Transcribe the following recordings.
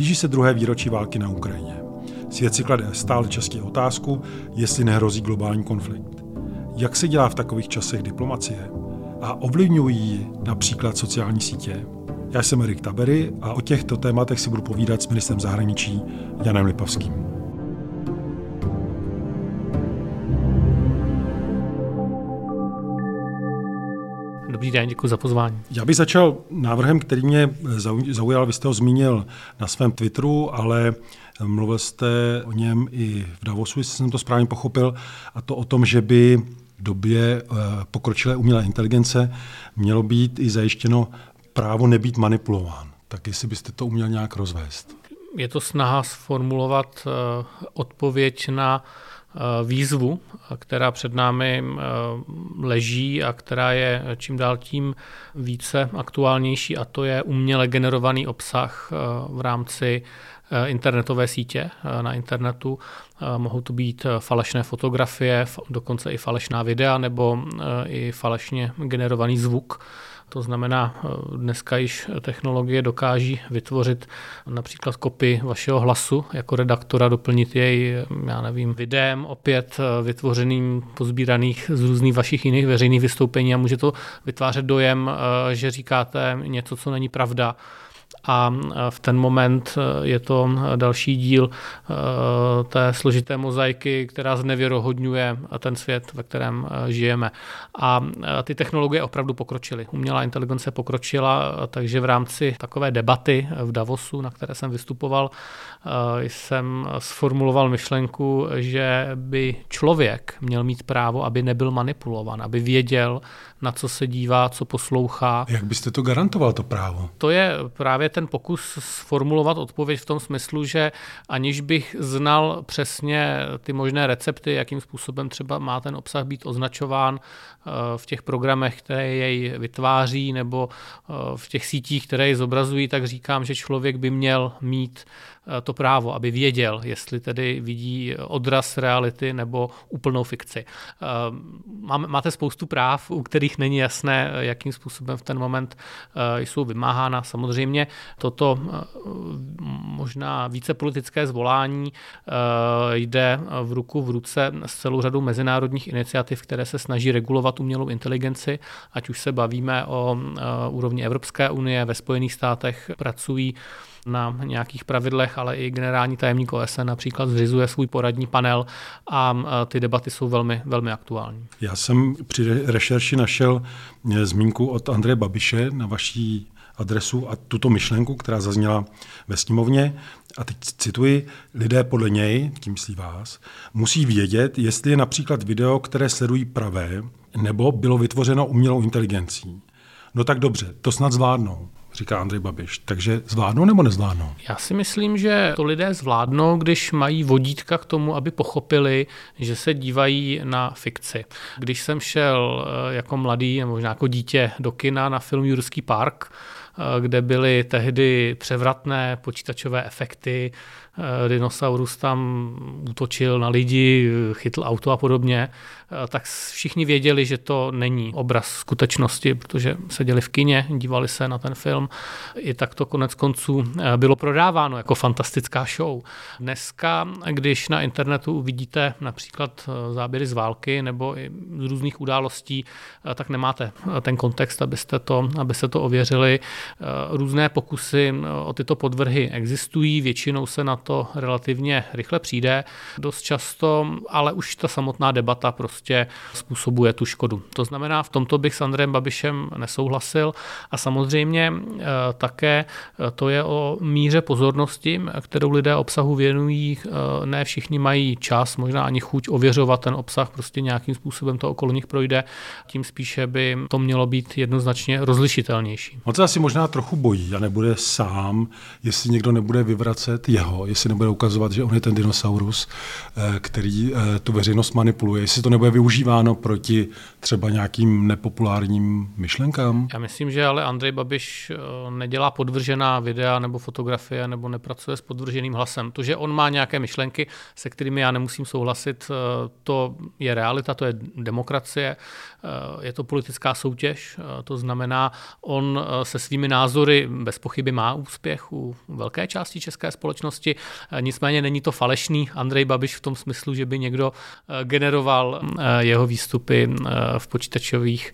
Blíží se druhé výročí války na Ukrajině. Svět si klade stále častěji otázku, jestli nehrozí globální konflikt. Jak se dělá v takových časech diplomacie? A ovlivňují například sociální sítě? Já jsem Erik Tabery a o těchto tématech si budu povídat s ministrem zahraničí Janem Lipavským. Dobrý den, děkuji za pozvání. Já bych začal návrhem, který mě zaujal. Vy jste ho zmínil na svém Twitteru, ale mluvil jste o něm i v Davosu, jestli jsem to správně pochopil, a to o tom, že by v době eh, pokročilé umělé inteligence mělo být i zajištěno právo nebýt manipulován. Tak jestli byste to uměl nějak rozvést. Je to snaha sformulovat eh, odpověď na výzvu, která před námi leží a která je čím dál tím více aktuálnější a to je uměle generovaný obsah v rámci internetové sítě na internetu. Mohou to být falešné fotografie, dokonce i falešná videa nebo i falešně generovaný zvuk. To znamená, dneska již technologie dokáží vytvořit například kopii vašeho hlasu jako redaktora, doplnit jej, já nevím, videem opět vytvořeným, pozbíraných z různých vašich jiných veřejných vystoupení a může to vytvářet dojem, že říkáte něco, co není pravda a v ten moment e, je to další díl e, té složité mozaiky, která znevěrohodňuje ten svět, ve kterém e, žijeme. A ty technologie opravdu pokročily. Umělá inteligence pokročila, takže v rámci takové debaty v Davosu, na které jsem vystupoval, jsem sformuloval myšlenku, že by člověk měl mít právo, aby nebyl manipulovan, aby věděl, na co se dívá, co poslouchá. Jak byste to garantoval, to právo? To je právě ten pokus sformulovat odpověď v tom smyslu, že aniž bych znal přesně ty možné recepty, jakým způsobem třeba má ten obsah být označován eh, v těch programech, které jej vytváří, nebo eh, v těch sítích, které jej zobrazují, tak říkám, že člověk by měl mít to právo, aby věděl, jestli tedy vidí odraz reality nebo úplnou fikci. Eh, máte spoustu práv, u kterých není jasné, jakým způsobem v ten moment eh, jsou vymáhána. Samozřejmě toto možná více politické zvolání jde v ruku v ruce s celou řadou mezinárodních iniciativ, které se snaží regulovat umělou inteligenci, ať už se bavíme o úrovni Evropské unie, ve Spojených státech pracují na nějakých pravidlech, ale i generální tajemník OSN například zřizuje svůj poradní panel a ty debaty jsou velmi, velmi aktuální. Já jsem při rešerši našel e, zmínku od Andreje Babiše na vaší adresu a tuto myšlenku, která zazněla ve sněmovně. A teď cituji, lidé podle něj, tím myslí vás, musí vědět, jestli je například video, které sledují pravé, nebo bylo vytvořeno umělou inteligencí. No tak dobře, to snad zvládnou říká Andrej Babiš. Takže zvládnou nebo nezvládnou? Já si myslím, že to lidé zvládnou, když mají vodítka k tomu, aby pochopili, že se dívají na fikci. Když jsem šel eh, jako mladý, možná jako dítě do kina na film Jurský park, eh, kde byly tehdy převratné počítačové efekty, eh, dinosaurus tam útočil na lidi, chytl auto a podobně, tak všichni věděli, že to není obraz skutečnosti, protože seděli v kině, dívali se na ten film. I tak to konec konců eh, bylo prodáváno jako fantastická show. Dneska, když na internetu uvidíte například eh, záběry z války nebo i z různých událostí, tak nemáte ten kontext, abyste to, abyste to ověřili. Různé pokusy o tyto podvrhy existují, většinou se na to relativně rychle přijde. Dost často, ale už ta samotná debata prostě prostě způsobuje tu škodu. To znamená, v tomto bych s Andrejem Babišem nesouhlasil a samozřejmě eh, také eh, to je o míře pozornosti, kterou lidé obsahu věnují. Eh, ne všichni mají čas, možná ani chuť ověřovat ten obsah, prostě nějakým způsobem to okolo nich projde. Tím spíše by to mělo být jednoznačně rozlišitelnější. On se asi možná trochu bojí a nebude sám, jestli někdo nebude vyvracet jeho, jestli nebude ukazovat, že on je ten dinosaurus, který tu veřejnost manipuluje, jestli to nebude bude využíváno proti třeba nějakým nepopulárním myšlenkám? Já myslím, že ale Andrej Babiš eh, nedělá podvržená videa nebo fotografie nebo nepracuje s podvrženým hlasem. To, že on má nějaké myšlenky, se kterými já nemusím souhlasit, eh, to je realita, to je demokracie, je to politická soutěž, to znamená, on se svými názory bez pochyby má úspěch u velké části české společnosti, nicméně není to falešný Andrej Babiš v tom smyslu, že by někdo generoval jeho výstupy v počítačových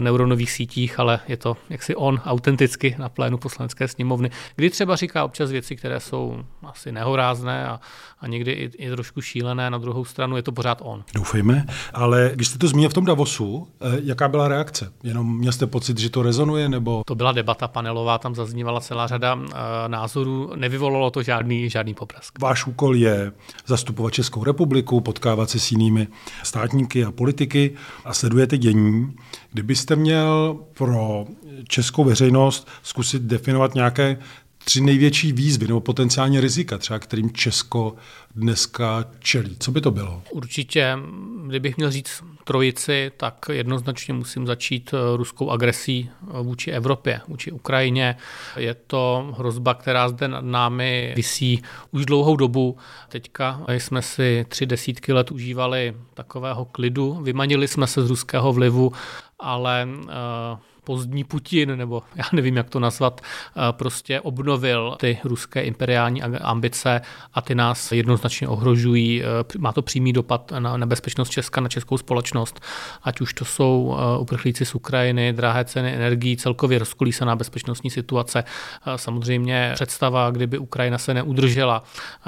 neuronových sítích, ale je to jaksi on autenticky na plénu poslanecké sněmovny, kdy třeba říká občas věci, které jsou asi nehorázné a, a někdy i, i trošku šílené, na druhou stranu je to pořád on. Doufejme, ale když jste to zmínil v tom Davosu, eh, jaká byla reakce? Jenom měl jste pocit, že to rezonuje, nebo? To byla debata panelová, tam zaznívala celá řada e, názorů, nevyvolalo to žádný, žádný poprask. Váš úkol je zastupovat Českou republiku, potkávat se s jinými státníky a politiky a sledujete dění. Kdybyste měl pro českou veřejnost zkusit definovat nějaké tři největší výzvy nebo potenciální rizika, třeba kterým Česko dneska čelí. Co by to bylo? Určitě, kdybych měl říct trojici, tak jednoznačně musím začít eh, ruskou agresí eh, vůči Evropě, vůči Ukrajině. Je to hrozba, která zde nad námi visí už dlouhou dobu. Teďka jsme si tři desítky let užívali takového klidu, vymanili jsme se z ruského vlivu, ale pozdní Putin, nebo já nevím, jak to nazvat, eh, prostě obnovil ty ruské imperiální ambice a ty nás jednoznačně ohrožují. Eh, má to přímý dopad na bezpečnost Česka, na českou společnost, ať už to jsou eh, uprchlíci z Ukrajiny, drahé ceny energií, celkově rozkolísaná bezpečnostní situace. Samozřejmě představa, kdyby Ukrajina se neudržela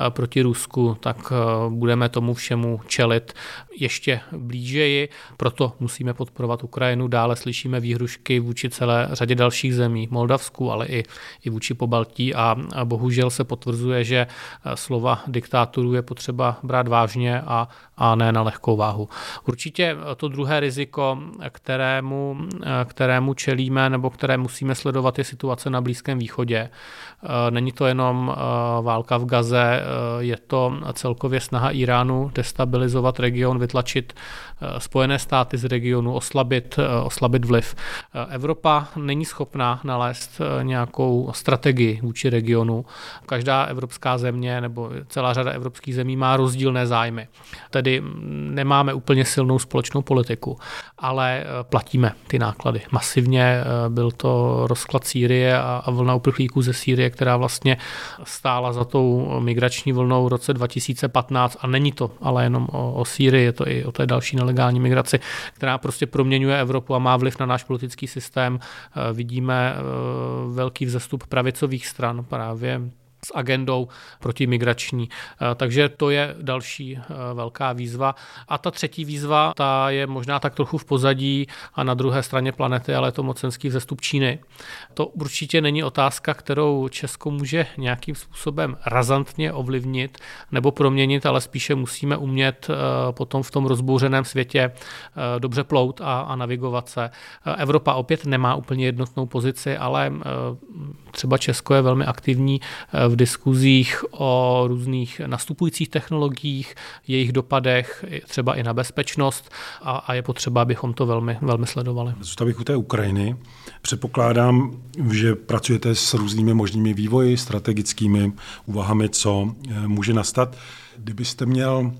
proti Rusku, tak budeme tomu všemu čelit ještě blížeji, proto musíme podporovat Ukrajinu. Dále slyšíme výhrušky vůči celé řadě dalších zemí, Moldavsku, ale i, i vůči Pobaltí a, a bohužel se potvrzuje, že eh, slova diktátorů je potřeba brát vážně a, a ne na lehkou váhu. Určitě to druhé riziko, kterému, eh, kterému čelíme nebo které musíme sledovat, je situace na Blízkém východě. Není to jenom válka v Gaze, je to celkově snaha Iránu destabilizovat region, vytlačit Spojené státy z regionu, oslabit, oslabit vliv. Evropa není schopná nalézt eh, nějakou strategii vůči regionu. Každá evropská země nebo celá řada evropských zemí má rozdílné zájmy. Tedy nemáme úplně silnou společnou politiku, ale eh, platíme ty náklady. Masivně eh, byl to rozklad Sýrie a vlna uprchlíků ze Sýrie, která vlastně stála za tou migrační vlnou v roce 2015 a není to ale jenom o, o Sýrii, je to i o té další nelegální migraci, která prostě proměňuje Evropu a má vliv na náš politický systém systém. Eh, vidíme eh, velký vzestup pravicových stran právě s agendou protimigrační. Eh, takže to je další eh, velká výzva. A ta třetí výzva, ta je možná tak trochu v pozadí a na druhé straně planety, ale je to mocenský vzestup Číny. To určitě není otázka, kterou Česko může nějakým způsobem razantně ovlivnit nebo proměnit, ale spíše musíme umět eh, potom v tom rozbouřeném světě dobře plout a, a navigovat se. Evropa opět nemá úplně jednotnou pozici, ale třeba Česko je velmi aktivní v diskuzích o různých nastupujících technologiích, jejich dopadech, třeba i na bezpečnost a, a je potřeba, abychom to velmi, velmi sledovali. Zůstavím u té Ukrajiny. Předpokládám, že pracujete s různými možnými vývoji, strategickými úvahami, co eh, může nastat. Kdybyste měl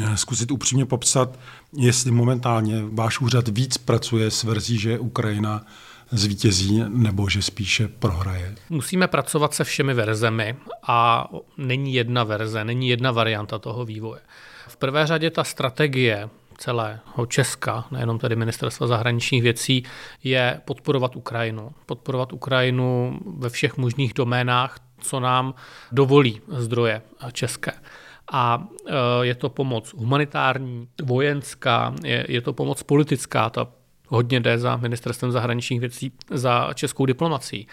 eh, zkusit upřímně popsat, jestli momentálně váš úřad víc pracuje s verzí, že Ukrajina zvítězí nebo že spíše prohraje? Musíme pracovat se všemi verzemi a není jedna verze, není jedna varianta toho vývoje. V prvé řadě ta strategie celého Česka, nejenom tedy ministerstva zahraničních věcí, je podporovat Ukrajinu. Podporovat Ukrajinu ve všech možných doménách, co nám dovolí zdroje české. A e, je to pomoc humanitární, vojenská, je, je to pomoc politická. Ta hodně jde za ministerstvem zahraničních věcí, za českou diplomací.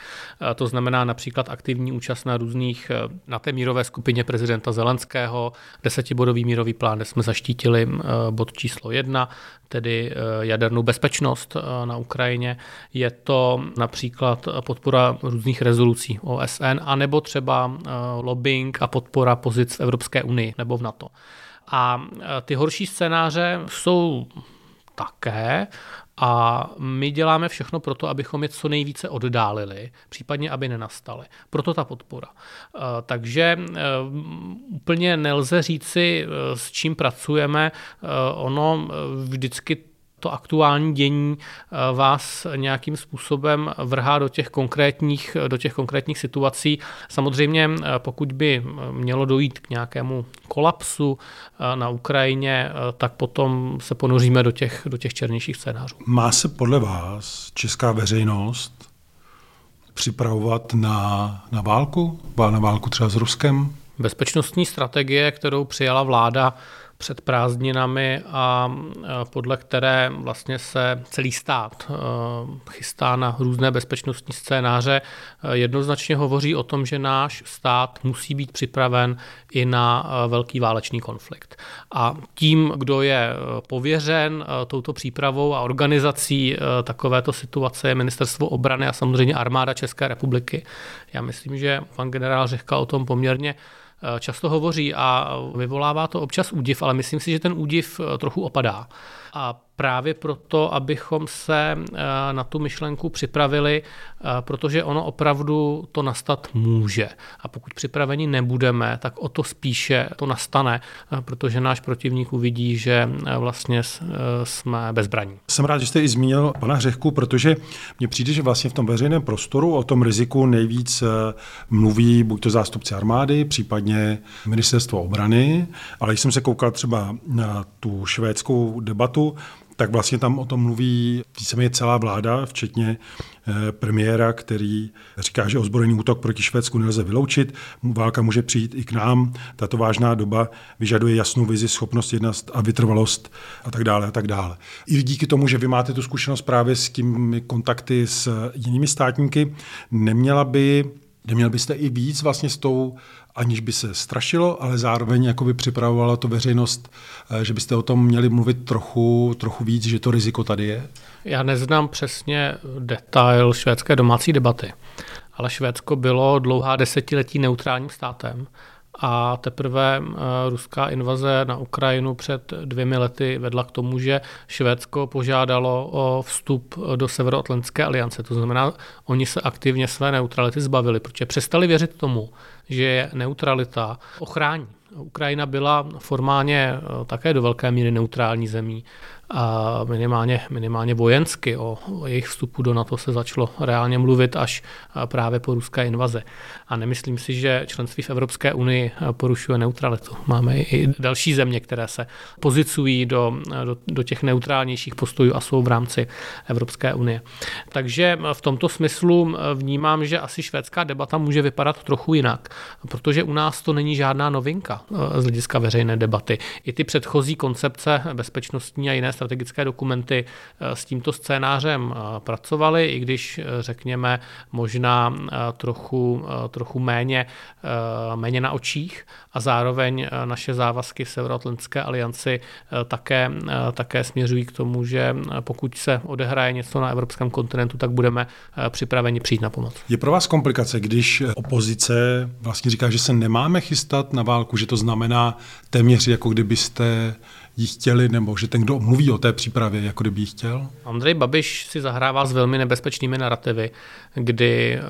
To znamená například aktivní účast na různých, eh, na té mírové skupině prezidenta Zelenského, desetibodový mírový plán, kde jsme zaštítili eh, bod číslo jedna, tedy eh, jadernou bezpečnost na Ukrajině. Je to například podpora různých rezolucí OSN, anebo třeba lobbying a podpora pozic v Evropské unii nebo v NATO. A ty horší scénáře jsou také, a my děláme všechno pro to, abychom je co nejvíce oddálili, případně aby nenastaly. Proto ta podpora. Eh, takže eh, úplně nelze říci, eh, s čím pracujeme. Ono vždycky to aktuální dění eh, vás nějakým způsobem vrhá do těch konkrétních, do těch konkrétních situací. Samozřejmě, eh, pokud by mělo dojít k nějakému kolapsu eh, na Ukrajině, tak potom se ponoříme do těch, do těch černějších scénářů. Má se podle vás česká veřejnost připravovat na, na válku? Na válku třeba s Ruskem? Bezpečnostní strategie, kterou přijala vláda, před prázdninami a podle které vlastně se celý stát chystá na různé bezpečnostní scénáře, jednoznačně hovoří o tom, že náš stát musí být připraven i na velký válečný konflikt. A tím, kdo je pověřen touto přípravou a organizací takovéto situace, je Ministerstvo obrany a samozřejmě armáda České republiky. Já myslím, že pan generál Řehka o tom poměrně často hovoří a vyvolává to občas údiv, ale myslím si, že ten údiv eh, trochu opadá. A právě proto, abychom se eh, na tu myšlenku připravili, eh, protože ono opravdu to nastat může. A pokud připraveni nebudeme, tak o to spíše to nastane, eh, protože náš protivník uvidí, že vlastně jsme bezbraní. Jsem rád, že jste i zmínil pana Hřechku, protože mně přijde, že vlastně v tom veřejném prostoru o tom riziku nejvíc mluví buď to zástupci armády, případně ministerstvo obrany, ale když jsem se koukal třeba na tu švédskou debatu, tak vlastně tam o tom mluví víceméně celá vláda, včetně eh, premiéra, který říká, že ozbrojený útok proti Švédsku nelze vyloučit, válka může přijít i k nám, tato vážná doba vyžaduje jasnou vizi, schopnost jednat a vytrvalost a tak dále a tak dále. I díky tomu, že vy máte tu zkušenost právě s těmi kontakty s jinými státníky, neměla by Neměl byste i víc vlastně s tou aniž by se strašilo, ale zároveň jako by připravovala to veřejnost, eh, že byste o tom měli mluvit trochu, trochu víc, že to riziko tady je? Já neznám přesně detail švédské domácí debaty, ale Švédsko bylo dlouhá desetiletí neutrálním státem a teprve eh, ruská invaze na Ukrajinu před dvěmi lety vedla k tomu, že Švédsko požádalo o vstup do Severoatlantské aliance. To znamená, oni se aktivně své neutrality zbavili, protože přestali věřit tomu, že neutralita ochrání. Ukrajina byla formálně eh, také do velké míry neutrální zemí a minimálně, minimálně vojensky o, o jejich vstupu do NATO se začalo reálně mluvit až právě po ruské invaze. A nemyslím si, že členství v Evropské unii porušuje neutralitu. Máme i další země, které se pozicují do, do, do těch neutrálnějších postojů a jsou v rámci Evropské unie. Takže v tomto smyslu vnímám, že asi švédská debata může vypadat trochu jinak, protože u nás to není žádná novinka z hlediska veřejné debaty. I ty předchozí koncepce bezpečnostní a jiné strategické dokumenty eh, s tímto scénářem eh, pracovaly, i když eh, řekněme možná trochu, trochu méně, méně na očích a zároveň naše závazky v Severoatlantské alianci také, také směřují k tomu, že pokud se odehraje něco na evropském kontinentu, tak budeme připraveni přijít na pomoc. Je pro vás komplikace, když opozice vlastně říká, že se nemáme chystat na válku, že to znamená téměř jako kdybyste ji chtěli, nebo že ten, kdo mluví o té přípravě, jako kdyby ji chtěl? Andrej Babiš si zahrává s velmi nebezpečnými narrativy, kdy eh,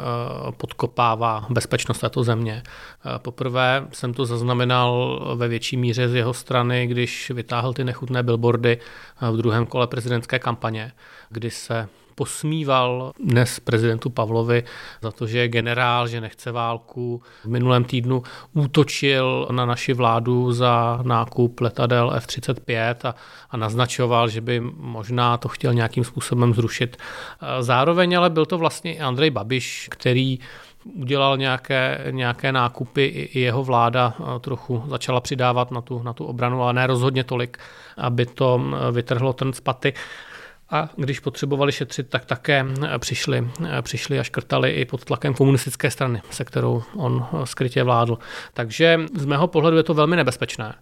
podkopává bezpečnost této země. Eh, poprvé jsem to zaznamenal ve větší míře z jeho strany, když vytáhl ty nechutné billboardy eh, v druhém kole prezidentské kampaně, kdy se posmíval dnes prezidentu Pavlovi za to, že je generál, že nechce válku. V minulém týdnu útočil na naši vládu za nákup letadel F-35 a, a naznačoval, že by možná to chtěl nějakým způsobem zrušit. Zároveň ale byl to vlastně i Andrej Babiš, který udělal nějaké, nějaké nákupy, i jeho vláda trochu začala přidávat na tu, na tu obranu, ale ne rozhodně tolik, aby to vytrhlo ten z paty. A když potřebovali šetřit, tak také přišli, přišli a škrtali i pod tlakem komunistické strany, se kterou on skrytě vládl. Takže z mého pohledu je to velmi nebezpečné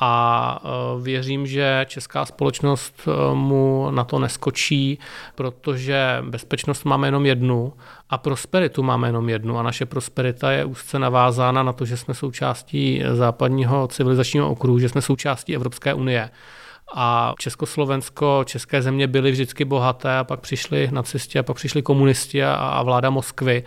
a věřím, že česká společnost mu na to neskočí, protože bezpečnost máme jenom jednu a prosperitu máme jenom jednu a naše prosperita je úzce navázána na to, že jsme součástí západního civilizačního okruhu, že jsme součástí Evropské unie. A Československo, české země byly vždycky bohaté a pak přišli nacisti a pak přišli komunisti a, a vláda Moskvy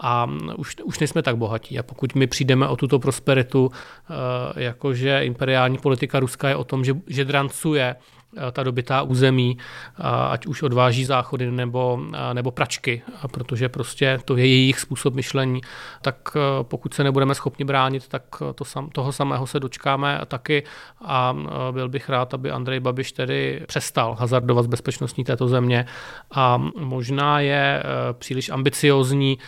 a už, už nejsme tak bohatí. A pokud my přijdeme o tuto prosperitu, eh, jakože imperiální politika Ruska je o tom, že, že drancuje ta dobitá území, ať už odváží záchody nebo, nebo pračky, protože prostě to je jejich způsob myšlení, tak eh, pokud se nebudeme schopni bránit, tak to sam, toho samého se dočkáme taky. A eh, byl bych rád, aby Andrej Babiš tedy přestal hazardovat z bezpečnostní této země. A možná je příliš ambiciozní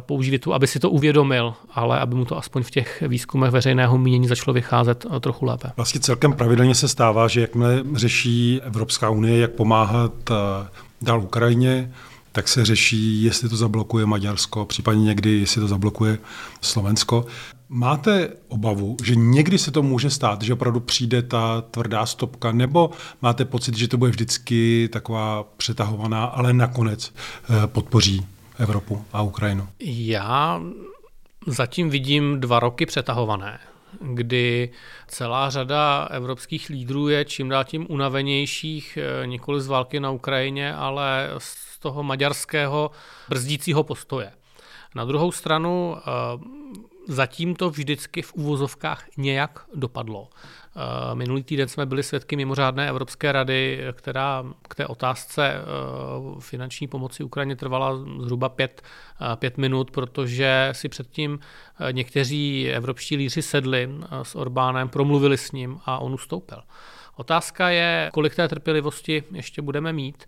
použít větu, aby si to uvědomil, ale aby mu to aspoň v těch výzkumech veřejného mínění začalo vycházet eh, trochu lépe. Vlastně celkem pravidelně se stává, že jakmile řeší Evropská unie, jak pomáhat eh, dál Ukrajině, tak se řeší, jestli to zablokuje Maďarsko, případně někdy, jestli to zablokuje Slovensko. Máte obavu, že někdy se to může stát, že opravdu přijde ta tvrdá stopka, nebo máte pocit, že to bude vždycky taková přetahovaná, ale nakonec eh, podpoří Evropu a Ukrajinu? Já zatím vidím dva roky přetahované kdy celá řada evropských lídrů je čím dál tím unavenějších eh, nikoli z války na Ukrajině, ale z toho maďarského brzdícího postoje. Na druhou stranu eh, zatím to vždycky v uvozovkách nějak dopadlo. Eh, minulý týden jsme byli svědky mimořádné Evropské rady, která k té otázce eh, finanční pomoci Ukrajině trvala zhruba pět, eh, pět minut, protože si předtím někteří evropští líři sedli s Orbánem, promluvili s ním a on ustoupil. Otázka je, kolik té trpělivosti ještě budeme mít.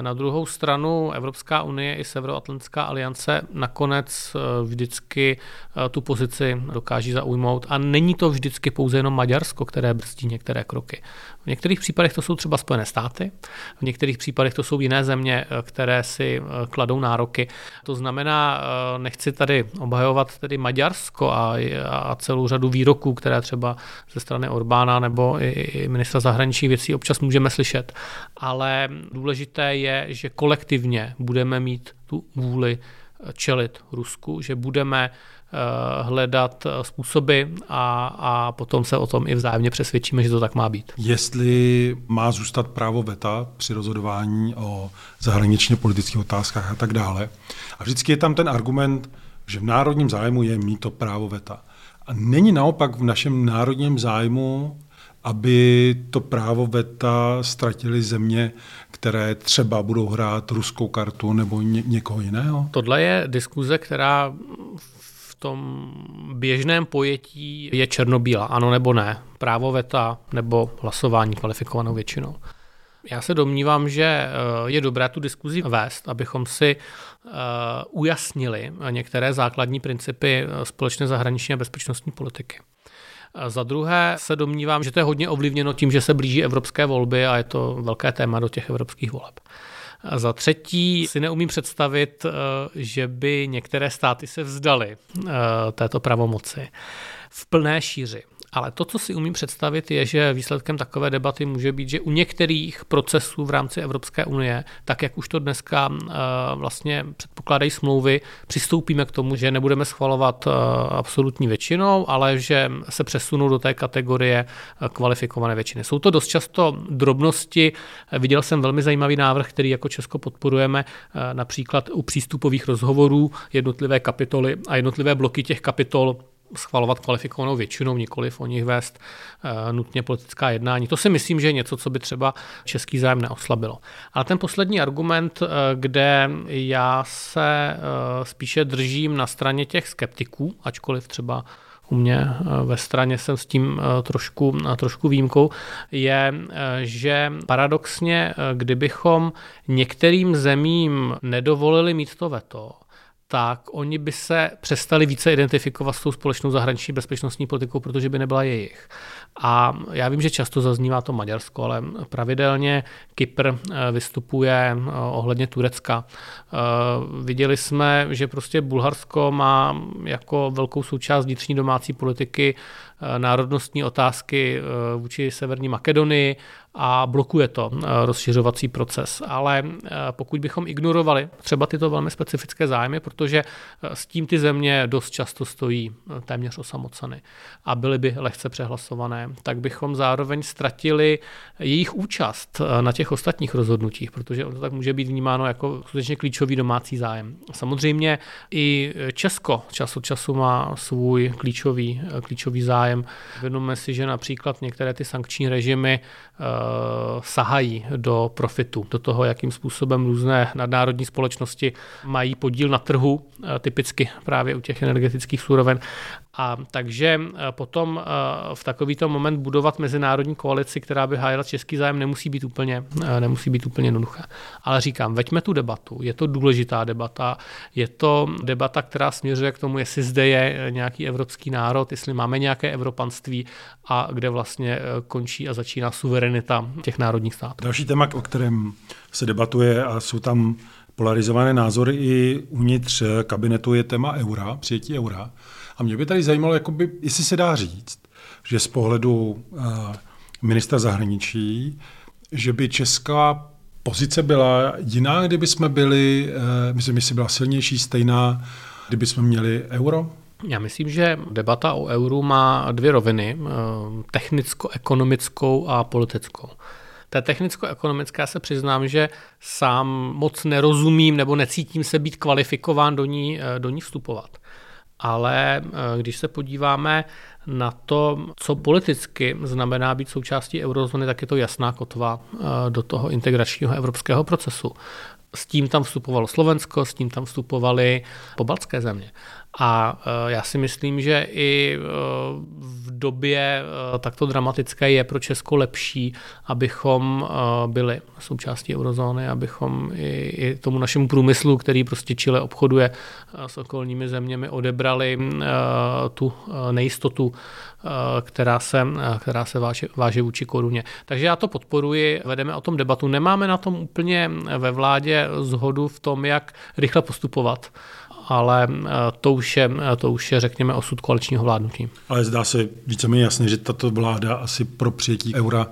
Na druhou stranu Evropská unie i Severoatlantická aliance nakonec eh, vždycky eh, tu pozici dokáží zaujmout a není to vždycky pouze jenom Maďarsko, které brzdí některé kroky. V některých případech to jsou třeba Spojené státy, v některých případech to jsou jiné země, eh, které si kladou nároky. To znamená, nechci tady obhajovat tedy Maďarsko a, a celou řadu výroků, které třeba ze strany Orbána nebo i, i ministra zahraničních věcí občas můžeme slyšet, ale důležité je, že kolektivně budeme mít tu vůli čelit Rusku, že budeme eh, hledat eh, způsoby a, a potom se o tom i vzájemně přesvědčíme, že to tak má být. Jestli má zůstat právo VETA při rozhodování o zahraničně politických otázkách a tak dále. A vždycky je tam ten argument, že v národním zájmu je mít to právo VETA. A není naopak v našem národním zájmu aby to právo VETA ztratili země, které třeba budou hrát ruskou kartu nebo ně, někoho jiného? Tohle je diskuze, která v tom běžném pojetí je černobílá, ano nebo ne. Právo VETA nebo hlasování kvalifikovanou většinou. Já se domnívám, že eh, je dobré tu diskuzi vést, abychom si eh, ujasnili některé základní principy eh, společné zahraniční a bezpečnostní politiky. Za druhé se domnívám, že to je hodně ovlivněno tím, že se blíží evropské volby a je to velké téma do těch evropských voleb. Za třetí si neumím představit, eh, že by některé státy se vzdaly eh, této pravomoci v plné šíři. Ale to, co si umím představit, je, že výsledkem takové debaty může být, že u některých procesů v rámci Evropské unie, tak jak už to dneska uh, vlastně předpokládají smlouvy, přistoupíme k tomu, že nebudeme schvalovat uh, absolutní většinou, ale že se přesunou do té kategorie uh, kvalifikované většiny. Jsou to dost často drobnosti. Viděl jsem velmi zajímavý návrh, který jako Česko podporujeme, například u přístupových rozhovorů jednotlivé kapitoly a jednotlivé bloky těch kapitol schvalovat kvalifikovanou většinou, nikoliv o nich vést uh, nutně politická jednání. To si myslím, že je něco, co by třeba český zájem neoslabilo. Ale ten poslední argument, uh, kde já se uh, spíše držím na straně těch skeptiků, ačkoliv třeba u mě ve straně jsem s tím trošku, trošku výjimkou, je, že paradoxně, kdybychom některým zemím nedovolili mít to veto, tak oni by se přestali více identifikovat s tou společnou zahraniční bezpečnostní politikou, protože by nebyla jejich. A já vím, že často zaznívá to Maďarsko, ale pravidelně Kypr eh, vystupuje eh, ohledně Turecka. Eh, viděli jsme, že prostě Bulharsko má jako velkou součást vnitřní domácí politiky národnostní otázky vůči Severní Makedonii a blokuje to rozšiřovací proces. Ale pokud bychom ignorovali třeba tyto velmi specifické zájmy, protože s tím ty země dost často stojí téměř osamoceny a byly by lehce přehlasované, tak bychom zároveň ztratili jejich účast na těch ostatních rozhodnutích, protože to tak může být vnímáno jako skutečně klíčový domácí zájem. Samozřejmě i Česko čas od času má svůj klíčový, klíčový zájem. Věnujeme si, že například některé ty sankční režimy uh, sahají do profitu, do toho, jakým způsobem různé nadnárodní společnosti mají podíl na trhu, typicky právě u těch energetických surovin a takže eh, potom eh, v takovýto moment budovat mezinárodní koalici, která by hájila český zájem, nemusí být úplně, eh, nemusí být úplně jednoduché. Ale říkám, veďme tu debatu. Je to důležitá debata. Je to debata, která směřuje k tomu, jestli zde je nějaký evropský národ, jestli máme nějaké evropanství a kde vlastně končí a začíná suverenita těch národních států. Další téma, o kterém se debatuje a jsou tam polarizované názory i uvnitř kabinetu, je téma eura, přijetí eura. A mě by tady zajímalo, jakoby, jestli se dá říct, že z pohledu uh, ministra zahraničí, že by česká pozice byla jiná, kdyby jsme byli, uh, myslím, jestli byla silnější, stejná, kdyby jsme měli euro? Já myslím, že debata o euru má dvě roviny, eh, technicko-ekonomickou a politickou. Té technicko-ekonomické se přiznám, že sám moc nerozumím nebo necítím se být kvalifikován do ní, do ní vstupovat ale eh, když se podíváme na to, co politicky znamená být součástí eurozóny, tak je to jasná kotva eh, do toho integračního evropského procesu. S tím tam vstupovalo Slovensko, s tím tam vstupovaly pobaltské země. A eh, já si myslím, že i době takto dramatické je pro Česko lepší, abychom byli součástí eurozóny, abychom i, i tomu našemu průmyslu, který prostě Chile obchoduje s okolními zeměmi, odebrali tu nejistotu, která se, která se váže, váže vůči koruně. Takže já to podporuji, vedeme o tom debatu. Nemáme na tom úplně ve vládě zhodu v tom, jak rychle postupovat ale to už, je, to už je, řekněme, osud koaličního vládnutí. Ale zdá se víceméně jasně, že tato vláda asi pro přijetí eura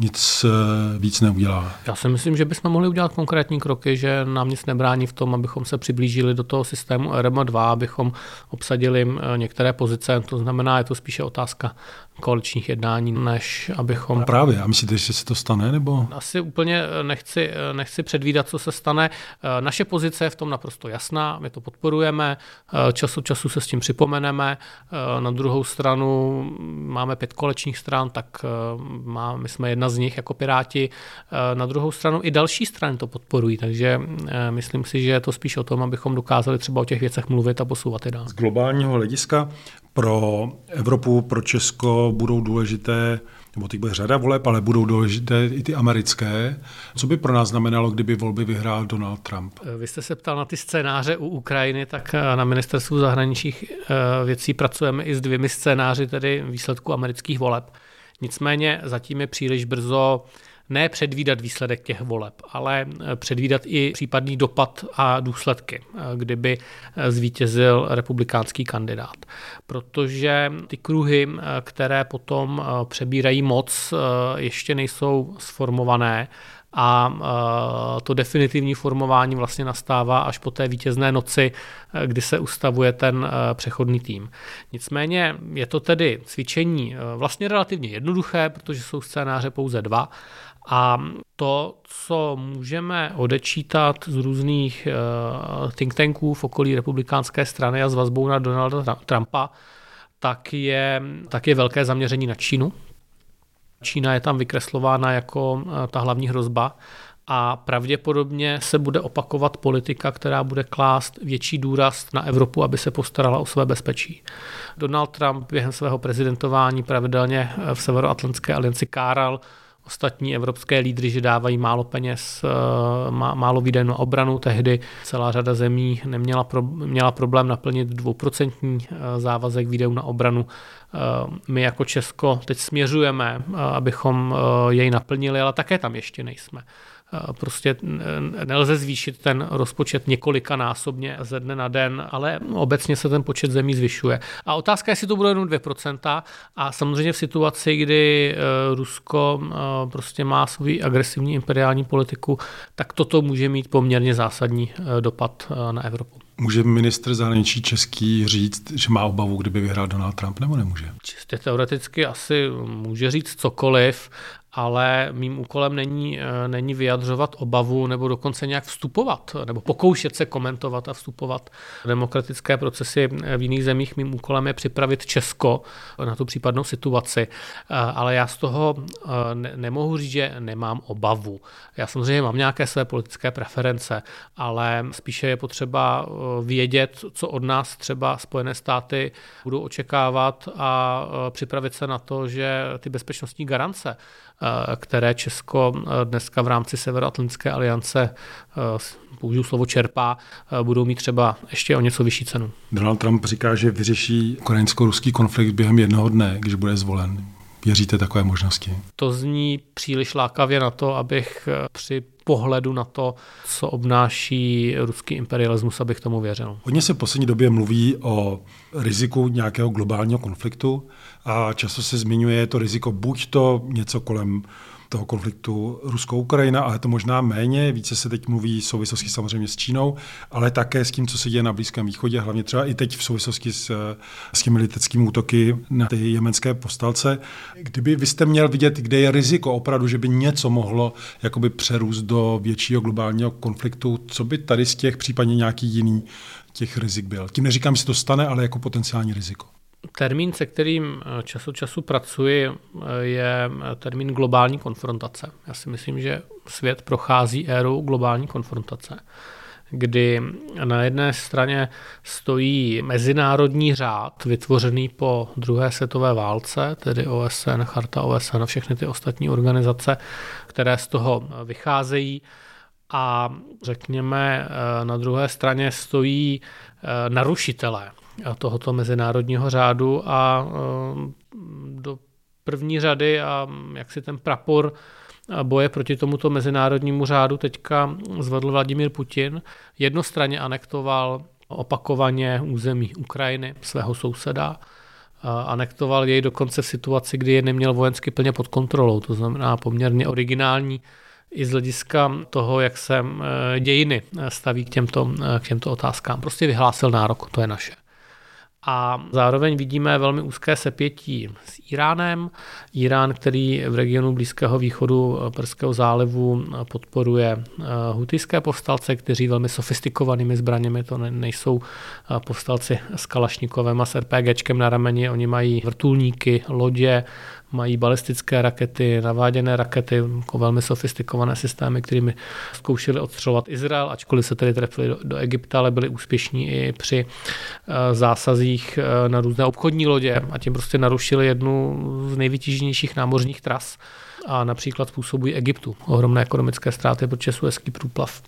nic eh, víc neudělá. Já si myslím, že bychom mohli udělat konkrétní kroky, že nám nic nebrání v tom, abychom se přiblížili do toho systému RM2, abychom obsadili eh, některé pozice. To znamená, je to spíše otázka koaličních jednání, než abychom... A právě, a myslíte, že se to stane? nebo? Asi úplně eh, nechci, nechci předvídat, co se stane. Naše pozice je v tom naprosto jasná, my to podporujeme, čas od času se s tím připomeneme. Na druhou stranu máme pět kolečních stran, tak má, my jsme jedna z nich jako Piráti. Eh, na druhou stranu i další strany to podporují, takže eh, myslím si, že je to spíš o tom, abychom dokázali třeba o těch věcech mluvit a posouvat je dál. Z globálního hlediska pro Evropu, pro Česko budou důležité nebo teď bude řada voleb, ale budou důležité i ty americké. Co by pro nás znamenalo, kdyby volby vyhrál Donald Trump? Eh, vy jste se ptal na ty scénáře u Ukrajiny, tak na ministerstvu zahraničních věcí pracujeme i s dvěmi scénáři, tedy výsledku amerických voleb. Nicméně zatím je příliš brzo ne předvídat výsledek těch voleb, ale eh, předvídat i případný dopad a důsledky, eh, kdyby eh, zvítězil republikánský kandidát. Protože ty kruhy, které potom přebírají moc, ještě nejsou sformované a to definitivní formování vlastně nastává až po té vítězné noci, kdy se ustavuje ten přechodný tým. Nicméně je to tedy cvičení vlastně relativně jednoduché, protože jsou scénáře pouze dva a to, co můžeme odečítat z různých think tanků v okolí republikánské strany a s vazbou na Donalda Trumpa, tak je, tak je velké zaměření na Čínu, Čína je tam vykreslována jako eh, ta hlavní hrozba a pravděpodobně se bude opakovat politika, která bude klást větší důraz na Evropu, aby se postarala o své bezpečí. Donald Trump během svého prezidentování pravidelně eh, v Severoatlantské alianci káral ostatní evropské lídry, že dávají málo peněz, málo výdajů na obranu. Tehdy celá řada zemí neměla pro, měla problém naplnit dvouprocentní závazek výdajů na obranu. My jako Česko teď směřujeme, abychom jej naplnili, ale také tam ještě nejsme. Prostě nelze zvýšit ten rozpočet několika násobně ze dne na den, ale obecně se ten počet zemí zvyšuje. A otázka je, jestli to bude jenom 2%. A samozřejmě v situaci, kdy e, Rusko prostě má svou agresivní imperiální politiku, tak toto může mít poměrně zásadní dopad na Evropu. Může ministr zahraničí český říct, že má obavu, kdyby vyhrál Donald Trump, nebo nemůže? Čistě teoreticky asi může říct cokoliv, ale mým úkolem není, eh, není vyjadřovat obavu nebo dokonce nějak vstupovat, nebo pokoušet se komentovat a vstupovat demokratické procesy v jiných zemích. Mým úkolem je připravit Česko na tu případnou situaci, eh, ale já z toho eh, nemohu říct, že nemám obavu. Já samozřejmě mám nějaké své politické preference, ale spíše je potřeba vědět, co od nás třeba Spojené státy budou očekávat a připravit se na to, že ty bezpečnostní garance Eh, které Česko eh, dneska v rámci Severoatlantické aliance, eh, použiju slovo čerpá, budou mít třeba ještě o něco vyšší cenu. Donald Trump říká, že vyřeší ukrajinsko-ruský konflikt během jednoho dne, když bude zvolen. Věříte takové možnosti? To zní příliš lákavě na to, abych při pohledu na to, co obnáší ruský imperialismus, abych tomu věřil. Hodně se v poslední době mluví o riziku nějakého globálního konfliktu a často se zmiňuje to riziko buď to něco kolem toho konfliktu Rusko-Ukrajina, ale to možná méně. Více se teď mluví v souvislosti samozřejmě s Čínou, ale také s tím, co se děje na Blízkém východě, hlavně třeba i teď v souvislosti s, s těmi leteckými útoky na ty jemenské postalce. Kdyby vy jste měl vidět, kde je riziko opravdu, že by něco mohlo jakoby přerůst do většího globálního konfliktu, co by tady z těch případně nějaký jiný těch rizik byl? Tím neříkám, že se to stane, ale jako potenciální riziko. Termín, se kterým eh, čas od času pracuji, eh, je eh, termín globální konfrontace. Já si myslím, že svět prochází érou globální konfrontace, kdy na jedné straně stojí mezinárodní řád vytvořený po druhé světové válce, tedy OSN, Charta OSN a všechny ty ostatní organizace, které z toho vycházejí. A řekněme, na druhé straně stojí narušitelé tohoto mezinárodního řádu a eh, do první řady a jak si ten prapor boje proti tomuto mezinárodnímu řádu teďka zvedl Vladimír Putin. Jednostranně anektoval opakovaně území Ukrajiny, svého souseda, anektoval jej dokonce v situaci, kdy je neměl vojensky plně pod kontrolou, to znamená poměrně originální i z hlediska toho, jak se eh, dějiny staví k těmto, eh, k těmto otázkám. Prostě vyhlásil nárok, to je naše. A zároveň vidíme velmi úzké sepětí s Iránem. Irán, který v regionu Blízkého východu Perského zálivu podporuje eh, hutijské povstalce, kteří velmi sofistikovanými zbraněmi, to nejsou eh, povstalci s Kalašnikovem a s RPGčkem na rameni, oni mají vrtulníky, lodě, mají balistické rakety, naváděné rakety, jako velmi sofistikované systémy, kterými zkoušeli odstřelovat Izrael, ačkoliv se tedy trefili do, do Egypta, ale byli úspěšní i při uh, zásazích uh, na různé obchodní lodě. A tím prostě narušili jednu z nejvytíženějších námořních tras a například způsobují Egyptu ohromné ekonomické ztráty, protože suezký průplav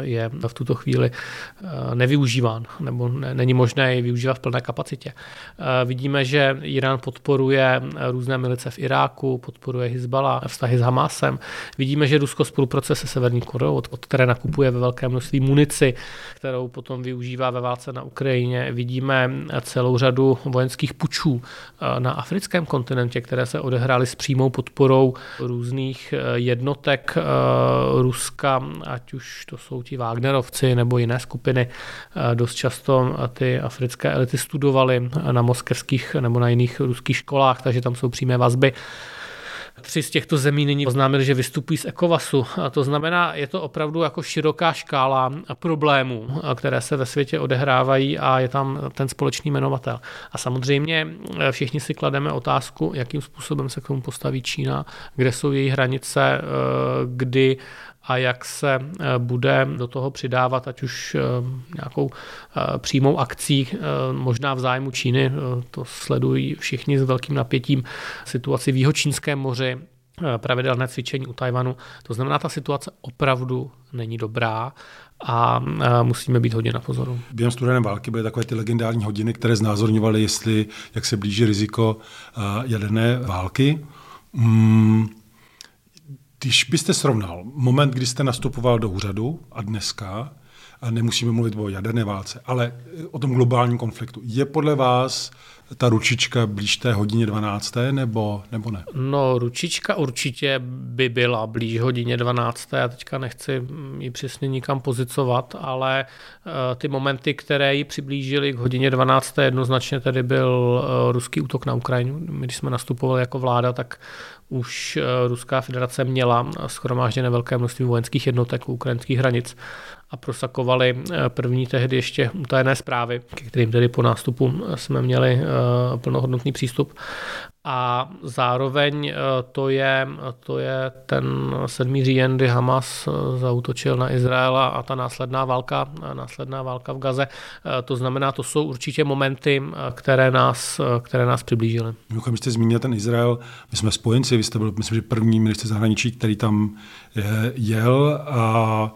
je v tuto chvíli eh, nevyužíván, nebo není možné ji využívat v plné kapacitě. Eh, vidíme, že Irán podporuje různé milice v Iráku, podporuje Hezbala, vztahy s Hamásem. Vidíme, že Rusko spolupracuje se Severní Koreou, od které nakupuje ve velké množství munici, kterou potom využívá ve válce na Ukrajině. Vidíme celou řadu vojenských pučů na africkém kontinentě, které se odehrály s přímou podporou různých jednotek Ruska, ať už to jsou ti Wagnerovci nebo jiné skupiny. Eh, dost často ty africké elity studovaly na moskevských nebo na jiných ruských školách, takže tam jsou přímé vazby. Tři z těchto zemí nyní oznámili, že vystupují z ECOWASu. A to znamená, je to opravdu jako široká škála problémů, které se ve světě odehrávají a je tam ten společný jmenovatel. A samozřejmě eh, všichni si klademe otázku, jakým způsobem se k tomu postaví Čína, kde jsou její hranice, eh, kdy a jak se eh, bude do toho přidávat, ať už eh, nějakou eh, přímou akcí, možná v zájmu Číny, to sledují všichni s velkým napětím, situaci v Jihočínském moři, pravidelné cvičení u Tajvanu. To znamená, ta situace opravdu není dobrá a musíme být hodně na pozoru. Během studené války byly takové ty legendární hodiny, které znázorňovaly, jestli, jak se blíží riziko jaderné války. Hmm. Když byste srovnal moment, kdy jste nastupoval do úřadu a dneska, a nemusíme mluvit o jaderné válce, ale o tom globálním konfliktu, je podle vás ta ručička blíž té hodině 12. nebo, nebo ne? No, ručička určitě by byla blíž hodině 12. Já teďka nechci ji přesně nikam pozicovat, ale uh, ty momenty, které ji přiblížily k hodině 12. jednoznačně tedy byl uh, ruský útok na Ukrajinu. My, když jsme nastupovali jako vláda, tak už uh, Ruská federace měla schromážděné velké množství vojenských jednotek u ukrajinských hranic a prosakovali eh, první tehdy ještě utajené zprávy, ke kterým tedy po nástupu jsme měli eh, plnohodnotný přístup. A zároveň eh, to je, to je ten 7. říjen, kdy Hamas zautočil na Izrael a ta následná válka, následná válka v Gaze. To znamená, to jsou určitě momenty, které nás, které nás přiblížily. Mimochodem, jste zmínil ten Izrael, my jsme spojenci, vy jste byl, myslím, že první minister zahraničí, který tam jel a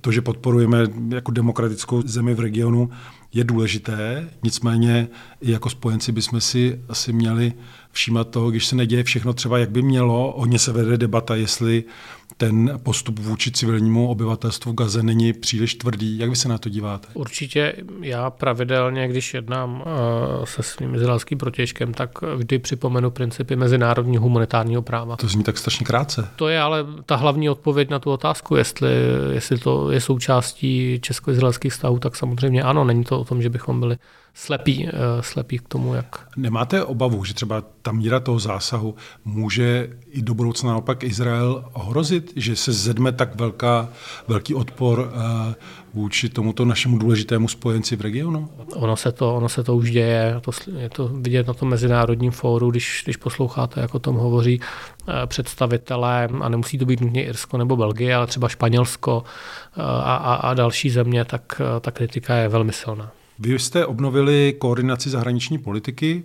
to, že podporujeme jako demokratickou zemi v regionu, je důležité, nicméně i jako spojenci bychom si asi měli všímat toho, když se neděje všechno třeba, jak by mělo. Hodně se vede debata, jestli ten postup vůči civilnímu obyvatelstvu v Gaze není příliš tvrdý. Jak vy se na to díváte? Určitě já pravidelně, když jednám eh, se svým izraelským protěžkem, tak vždy připomenu principy mezinárodního humanitárního práva. To zní tak strašně krátce. To je ale ta hlavní odpověď na tu otázku, jestli, jestli to je součástí česko-izraelských vztahů, tak samozřejmě ano, není to o tom, že bychom byli slepí, eh, slepí k tomu, jak... Nemáte obavu, že třeba ta míra toho zásahu může i do budoucna naopak Izrael ohrozit, že se zedme tak velká, velký odpor eh, vůči tomuto našemu důležitému spojenci v regionu? Ono se to, ono se to už děje, to, je to vidět na tom mezinárodním fóru, když, když posloucháte, jak o tom hovoří eh, představitelé, a nemusí to být nutně Irsko nebo Belgie, ale třeba Španělsko a, a, a další země, tak ta kritika je velmi silná. Vy jste obnovili koordinaci zahraniční politiky,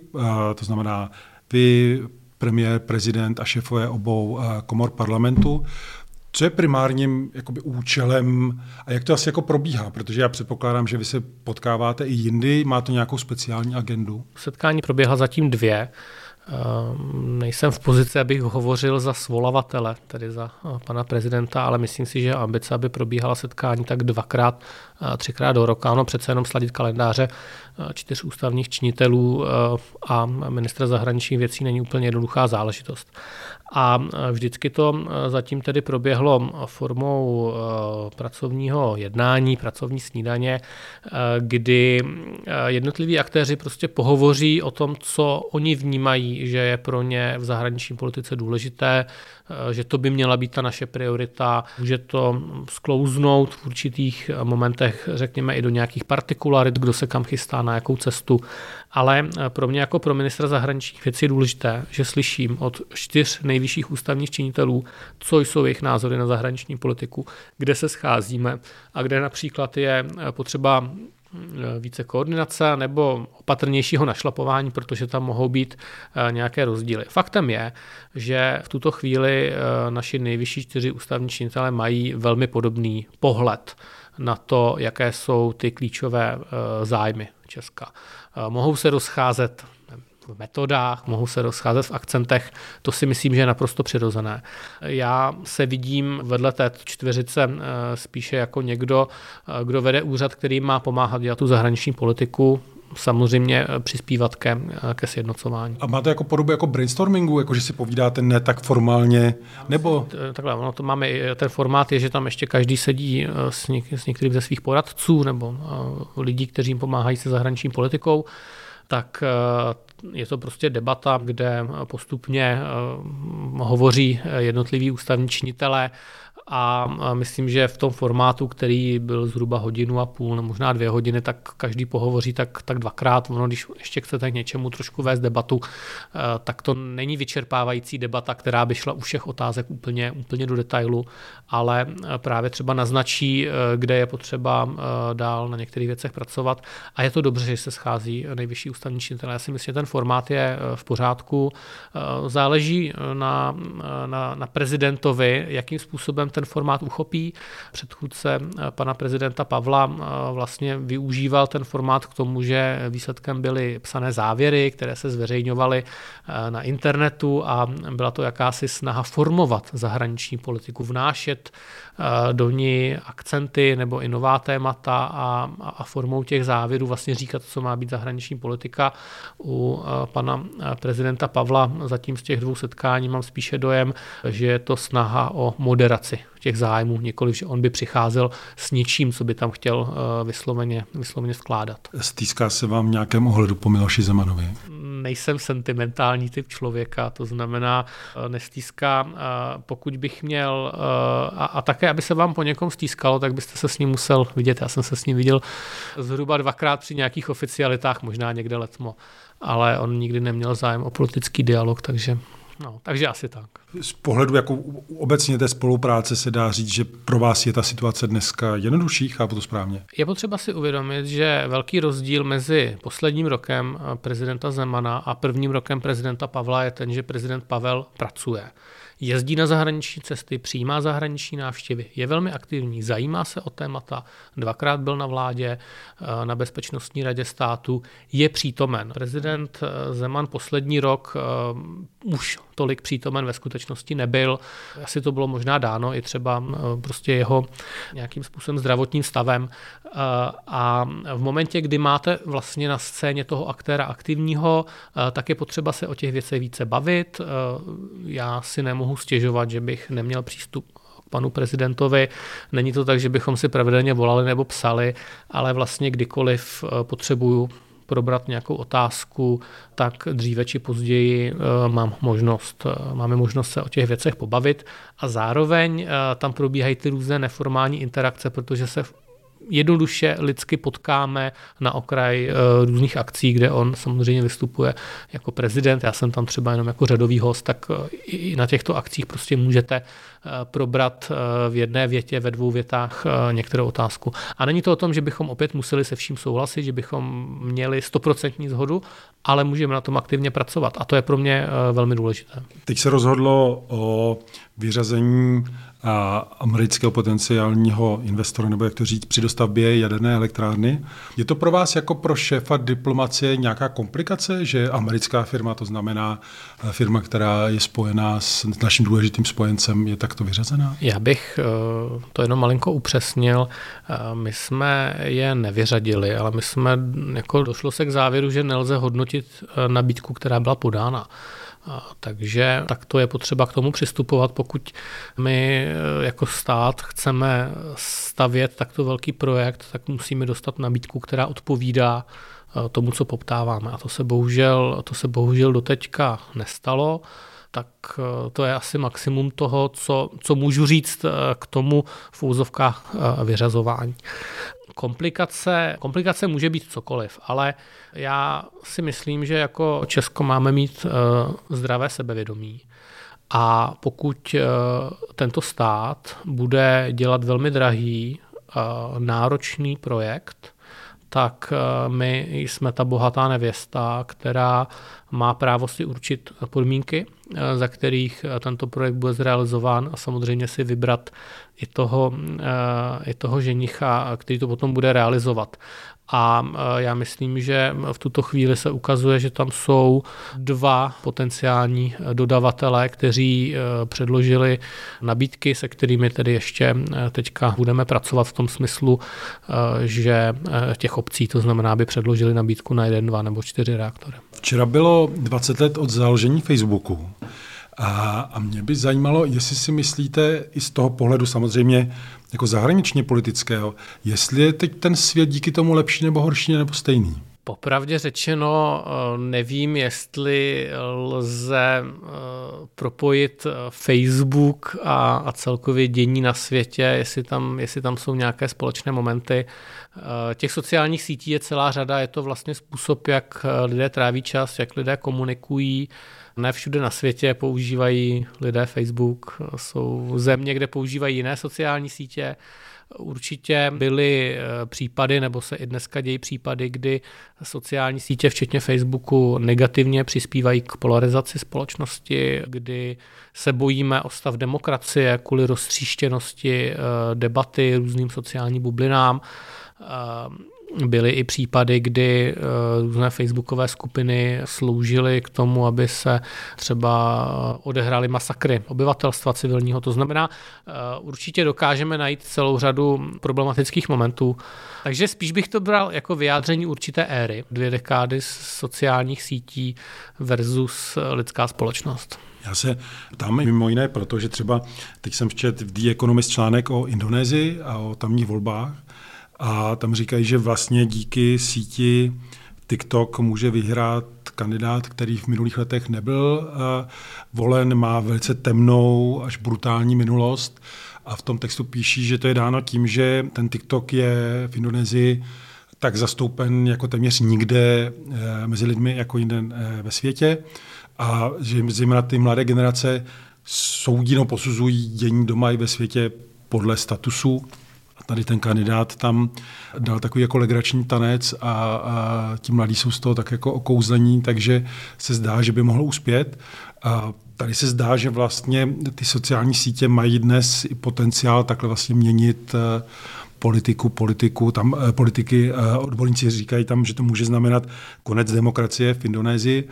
to znamená vy, premiér, prezident a šéfové obou komor parlamentu. Co je primárním jakoby, účelem a jak to asi jako probíhá? Protože já předpokládám, že vy se potkáváte i jindy, má to nějakou speciální agendu? Setkání proběhla zatím dvě. Ehm, nejsem v pozici, abych hovořil za svolavatele, tedy za eh, pana prezidenta, ale myslím si, že ambice, aby probíhala setkání tak dvakrát, eh, třikrát do roka, ano, přece jenom sladit kalendáře eh, čtyř ústavních činitelů a ministra zahraničních věcí není úplně jednoduchá záležitost. A vždycky to zatím tedy proběhlo formou pracovního jednání, pracovní snídaně, kdy jednotliví aktéři prostě pohovoří o tom, co oni vnímají, že je pro ně v zahraniční politice důležité, že to by měla být ta naše priorita. Může to sklouznout v určitých momentech, řekněme, i do nějakých partikularit, kdo se kam chystá, na jakou cestu. Ale pro mě jako pro ministra zahraničních věcí je důležité, že slyším od čtyř nejvyšších ústavních činitelů, co jsou jejich názory na zahraniční politiku, kde se scházíme a kde například je potřeba Eh, více koordinace nebo opatrnějšího našlapování, protože tam mohou být eh, nějaké rozdíly. Faktem je, že v tuto chvíli eh, naši nejvyšší čtyři ústavní činitelé mají velmi podobný pohled na to, jaké jsou ty klíčové zájmy Česka. Mohou se rozcházet v metodách, mohou se rozcházet v akcentech, to si myslím, že je naprosto přirozené. Já se vidím vedle té čtveřice eh, spíše jako někdo, eh, kdo vede úřad, který má pomáhat dělat tu zahraniční politiku, samozřejmě eh, přispívat ke, ke sjednocování. A máte jako podobu jako brainstormingu, jako že si povídáte ne tak formálně, nebo? Takhle, ono to máme, ten formát je, že tam ještě každý sedí s, něk, s některým ze svých poradců nebo lidí, kteří jim pomáhají se zahraniční politikou, tak je to prostě debata, kde postupně eh, hovoří jednotliví ústavní činitelé a myslím, že v tom formátu, který byl zhruba hodinu a půl, nebo možná dvě hodiny, tak každý pohovoří tak, tak dvakrát. Ono, když ještě chcete k něčemu trošku vést debatu, eh, tak to není vyčerpávající debata, která by šla u všech otázek úplně, úplně do detailu, ale eh, právě třeba naznačí, eh, kde je potřeba dál na některých věcech pracovat. A je to dobře, že se schází nejvyšší ústavní činitel. Já si myslím, že ten formát je v pořádku. Záleží na, na, na prezidentovi, jakým způsobem ten formát uchopí. Předchůdce eh, pana prezidenta Pavla eh, vlastně využíval ten formát k tomu, že výsledkem byly psané závěry, které se zveřejňovaly eh, na internetu a byla to jakási snaha formovat zahraniční politiku, vnášet do ní akcenty nebo i nová témata a, a formou těch závěrů vlastně říkat, co má být zahraniční politika. U pana prezidenta Pavla zatím z těch dvou setkání mám spíše dojem, že je to snaha o moderaci těch zájmů, nikoli, že on by přicházel s něčím, co by tam chtěl eh, vysloveně, vysloveně vkládat. Stýská se vám v nějakém ohledu po Miloši Zemanovi? Nejsem sentimentální typ člověka, to znamená eh, nestýská, eh, pokud bych měl, a, a také, aby se vám po někom stýskalo, tak byste se s ním musel vidět. Já jsem se s ním viděl zhruba dvakrát při nějakých oficialitách, možná někde letmo, ale on nikdy neměl zájem o politický dialog, takže No, takže asi tak. Z pohledu jako obecně té spolupráce se dá říct, že pro vás je ta situace dneska jednodušší, chápu to správně? Je potřeba si uvědomit, že velký rozdíl mezi posledním rokem prezidenta Zemana a prvním rokem prezidenta Pavla je ten, že prezident Pavel pracuje jezdí na zahraniční cesty, přijímá zahraniční návštěvy, je velmi aktivní, zajímá se o témata, dvakrát byl na vládě, eh, na Bezpečnostní radě státu, je přítomen. Prezident eh, Zeman poslední rok eh, už tolik přítomen ve skutečnosti nebyl. Asi to bylo možná dáno i třeba prostě jeho nějakým způsobem zdravotním stavem. A v momentě, kdy máte vlastně na scéně toho aktéra aktivního, tak je potřeba se o těch věcech více bavit. Já si nemohu nemohu stěžovat, že bych neměl přístup k panu prezidentovi. Není to tak, že bychom si pravidelně volali nebo psali, ale vlastně kdykoliv eh, potřebuju probrat nějakou otázku, tak dříve či později eh, mám možnost, eh, máme možnost se o těch věcech pobavit a zároveň tam probíhají ty různé neformální interakce, protože se jednoduše lidsky potkáme na okraj uh, různých akcí, kde on samozřejmě vystupuje jako prezident. Já jsem tam třeba jenom jako řadový host, tak uh, i na těchto akcích prostě můžete uh, probrat v jedné větě, ve dvou větách některou otázku. A není to o tom, že bychom opět museli se vším souhlasit, že bychom měli stoprocentní zhodu, ale můžeme na tom aktivně pracovat. A to je pro mě velmi důležité. Teď se rozhodlo o vyřazení amerického potenciálního investora, nebo jak to říct, při dostavbě jaderné elektrárny. Je to pro vás jako pro šéfa diplomacie nějaká komplikace, že americká firma, to znamená eh, firma, která je spojená s naším důležitým spojencem, je takto vyřazená? Já bych eh, to jenom malinko upřesnil. Eh, my jsme je nevyřadili, ale my jsme, jako došlo se k závěru, že nelze hodnotit nabídku, která byla podána. Takže tak to je potřeba k tomu přistupovat, pokud my e, jako stát chceme stavět takto velký projekt, tak musíme dostat nabídku, která odpovídá e, tomu, co poptáváme. A to se bohužel, to se bohužel doteďka nestalo tak e, to je asi maximum toho, co, co můžu říct k tomu v úzovkách vyřazování. Komplikace, komplikace může být cokoliv, ale já si myslím, že jako Česko máme mít zdravé sebevědomí. A pokud tento stát bude dělat velmi drahý, náročný projekt, tak my jsme ta bohatá nevěsta, která má právo si určit podmínky, za kterých tento projekt bude zrealizován a samozřejmě si vybrat i toho, i toho ženicha, který to potom bude realizovat. A e, já myslím, že v tuto chvíli se ukazuje, že tam jsou dva potenciální dodavatelé, kteří e, předložili nabídky, se kterými tedy ještě e, teďka budeme pracovat v tom smyslu, že těch obcí, to znamená, aby předložili nabídku na jeden, dva nebo čtyři reaktory. Včera bylo 20 let od založení Facebooku. A, a mě by zajímalo, jestli si myslíte i z toho pohledu samozřejmě jako zahraničně politického, jestli je teď ten svět díky tomu lepší nebo horší nebo stejný? Popravdě řečeno, eh, nevím, jestli lze eh, propojit eh, Facebook a, a celkově dění na světě, jestli tam, jestli tam jsou nějaké společné momenty. Těch sociálních sítí je celá řada, je to vlastně způsob, jak lidé tráví čas, jak lidé komunikují. Ne všude na světě používají lidé Facebook, jsou země, kde používají jiné sociální sítě. Určitě byly eh, případy, nebo se i dneska dějí případy, kdy sociální sítě, včetně Facebooku, negativně přispívají k polarizaci společnosti, kdy se bojíme o stav demokracie kvůli roztříštěnosti eh, debaty různým sociálním bublinám eh, Byly i případy, kdy eh, různé facebookové skupiny sloužily k tomu, aby se třeba odehrály masakry obyvatelstva civilního. To znamená, eh, určitě dokážeme najít celou řadu problematických momentů. Takže spíš bych to bral jako vyjádření určité éry, dvě dekády sociálních sítí versus lidská společnost. Já se tam mimo jiné, protože třeba teď jsem četl v The Economist článek o Indonésii a o tamních volbách a tam říkají, že vlastně díky síti TikTok může vyhrát kandidát, který v minulých letech nebyl uh, volen, má velice temnou až brutální minulost. A v tom textu píší, že to je dáno tím, že ten TikTok je v Indonésii tak zastoupen jako téměř nikde uh, mezi lidmi jako jinde uh, ve světě. A že zejména ty mladé generace soudí nebo posuzují dění doma i ve světě podle statusu tady ten kandidát tam dal takový jako legrační tanec a, a ti mladí jsou z toho tak jako okouzlení, takže se zdá, že by mohlo uspět. A tady se zdá, že vlastně ty sociální sítě mají dnes i potenciál takhle vlastně měnit eh, politiku, politiku, tam eh, politiky, eh, odborníci říkají tam, že to může znamenat konec demokracie v Indonésii.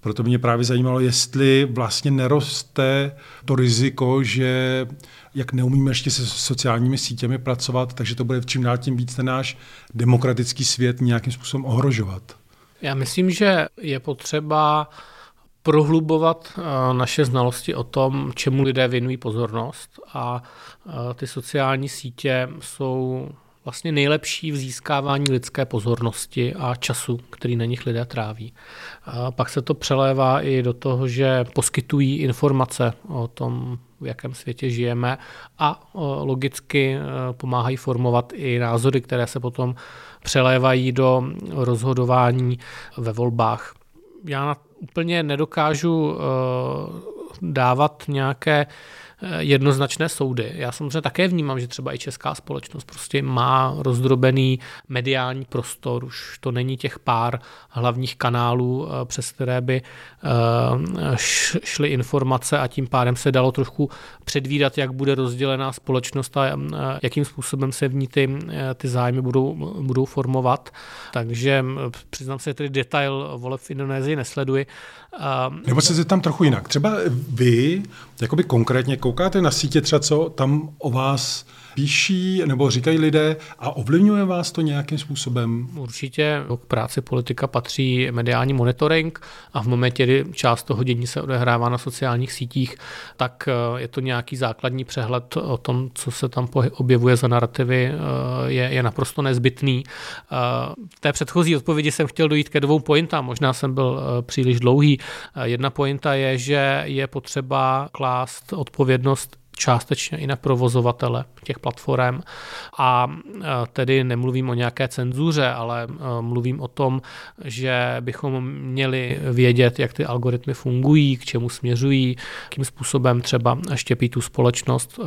Proto mě právě zajímalo, jestli vlastně neroste to riziko, že jak neumíme ještě se sociálními sítěmi pracovat, takže to bude čím dál tím víc ten náš demokratický svět nějakým způsobem ohrožovat. Já myslím, že je potřeba prohlubovat eh, naše znalosti o tom, čemu lidé věnují pozornost a eh, ty sociální sítě jsou vlastně nejlepší v získávání lidské pozornosti a času, který na nich lidé tráví. A pak se to přelévá i do toho, že poskytují informace o tom, v jakém světě žijeme a logicky e, pomáhají formovat i názory, které se potom přelévají do rozhodování ve volbách. Já úplně nedokážu e, dávat nějaké jednoznačné soudy. Já samozřejmě také vnímám, že třeba i česká společnost prostě má rozdrobený mediální prostor, už to není těch pár hlavních kanálů, eh, přes které by eh, šly informace a tím pádem se dalo trošku předvídat, jak bude rozdělená společnost a jakým způsobem se v ní ty, ty zájmy budou, budou formovat. Takže přiznám se, tedy detail voleb v Indonésii nesleduji. Nebo se tam trochu jinak. Třeba vy, jakoby konkrétně koukáte na sítě třeba, co tam o vás píší nebo říkají lidé a ovlivňuje vás to nějakým způsobem? Určitě k práci politika patří mediální monitoring a v momentě, kdy část toho dění se odehrává na sociálních sítích, tak eh, je to nějaký základní přehled o tom, co se tam objevuje za narrativy, eh, je, je naprosto nezbytný. Eh, v té předchozí odpovědi jsem chtěl dojít ke dvou pointám, možná jsem byl příliš dlouhý. Jedna pointa je, že je potřeba klást odpovědnost částečně i na provozovatele těch platform. A tedy nemluvím o nějaké cenzuře, ale mluvím o tom, že bychom měli vědět, jak ty algoritmy fungují, k čemu směřují, jakým způsobem třeba štěpí tu společnost.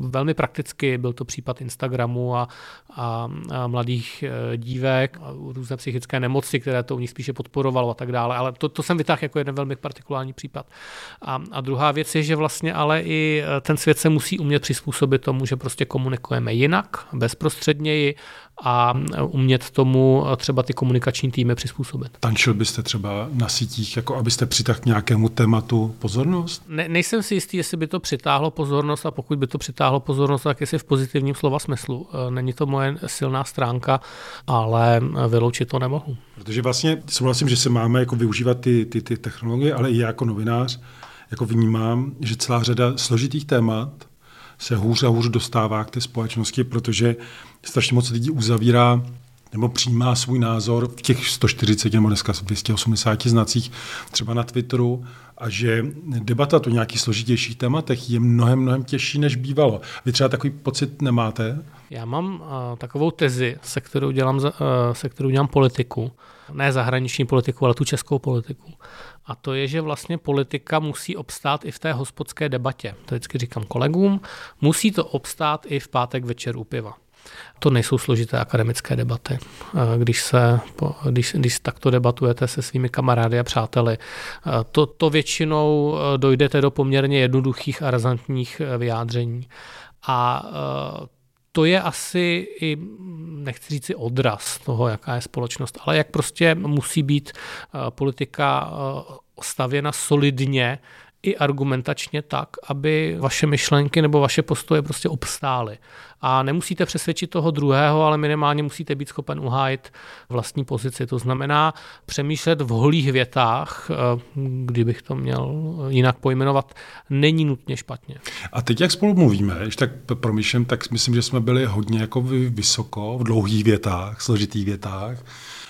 Velmi prakticky byl to případ Instagramu a, a, a mladých e, dívek, a různé psychické nemoci, které to u nich spíše podporovalo a tak dále. Ale to, to jsem vytáhl jako jeden velmi partikulární případ. A, a druhá věc je, že vlastně ale i e, ten svět se musí umět přizpůsobit tomu, že prostě komunikujeme jinak, bezprostředněji a umět tomu třeba ty komunikační týmy přizpůsobit. Tančil byste třeba na sítích, jako abyste přitáhl k nějakému tématu pozornost? Ne, nejsem si jistý, jestli by to přitáhlo pozornost a pokud by to přitáhlo pozornost, tak jestli v pozitivním slova smyslu. E, není to moje silná stránka, ale vyloučit to nemohu. Protože vlastně souhlasím, že se máme jako využívat ty, ty, ty technologie, ale i já jako novinář jako vnímám, že celá řada složitých témat se hůř a hůř dostává k té společnosti, protože strašně moc lidí uzavírá nebo přijímá svůj názor v těch 140 nebo dneska 280 znacích třeba na Twitteru a že debata o nějakých složitějších tématech je mnohem, mnohem těžší, než bývalo. Vy třeba takový pocit nemáte? Já mám uh, takovou tezi, se kterou, dělám, uh, se kterou dělám politiku. Ne zahraniční politiku, ale tu českou politiku. A to je, že vlastně politika musí obstát i v té hospodské debatě. To vždycky říkám kolegům, musí to obstát i v pátek večer u piva. To nejsou složité akademické debaty. Když, se, když, když takto debatujete se svými kamarády a přáteli, to, to většinou dojdete do poměrně jednoduchých a razantních vyjádření. A to je asi i, nechci říct odraz toho, jaká je společnost, ale jak prostě musí být politika stavěna solidně i argumentačně tak, aby vaše myšlenky nebo vaše postoje prostě obstály. A nemusíte přesvědčit toho druhého, ale minimálně musíte být schopen uhájit vlastní pozici. To znamená přemýšlet v holých větách, eh, kdybych to měl jinak pojmenovat, není nutně špatně. A teď, jak spolu mluvíme, když tak promýšlím, tak myslím, že jsme byli hodně jako vysoko, v dlouhých větách, složitých větách.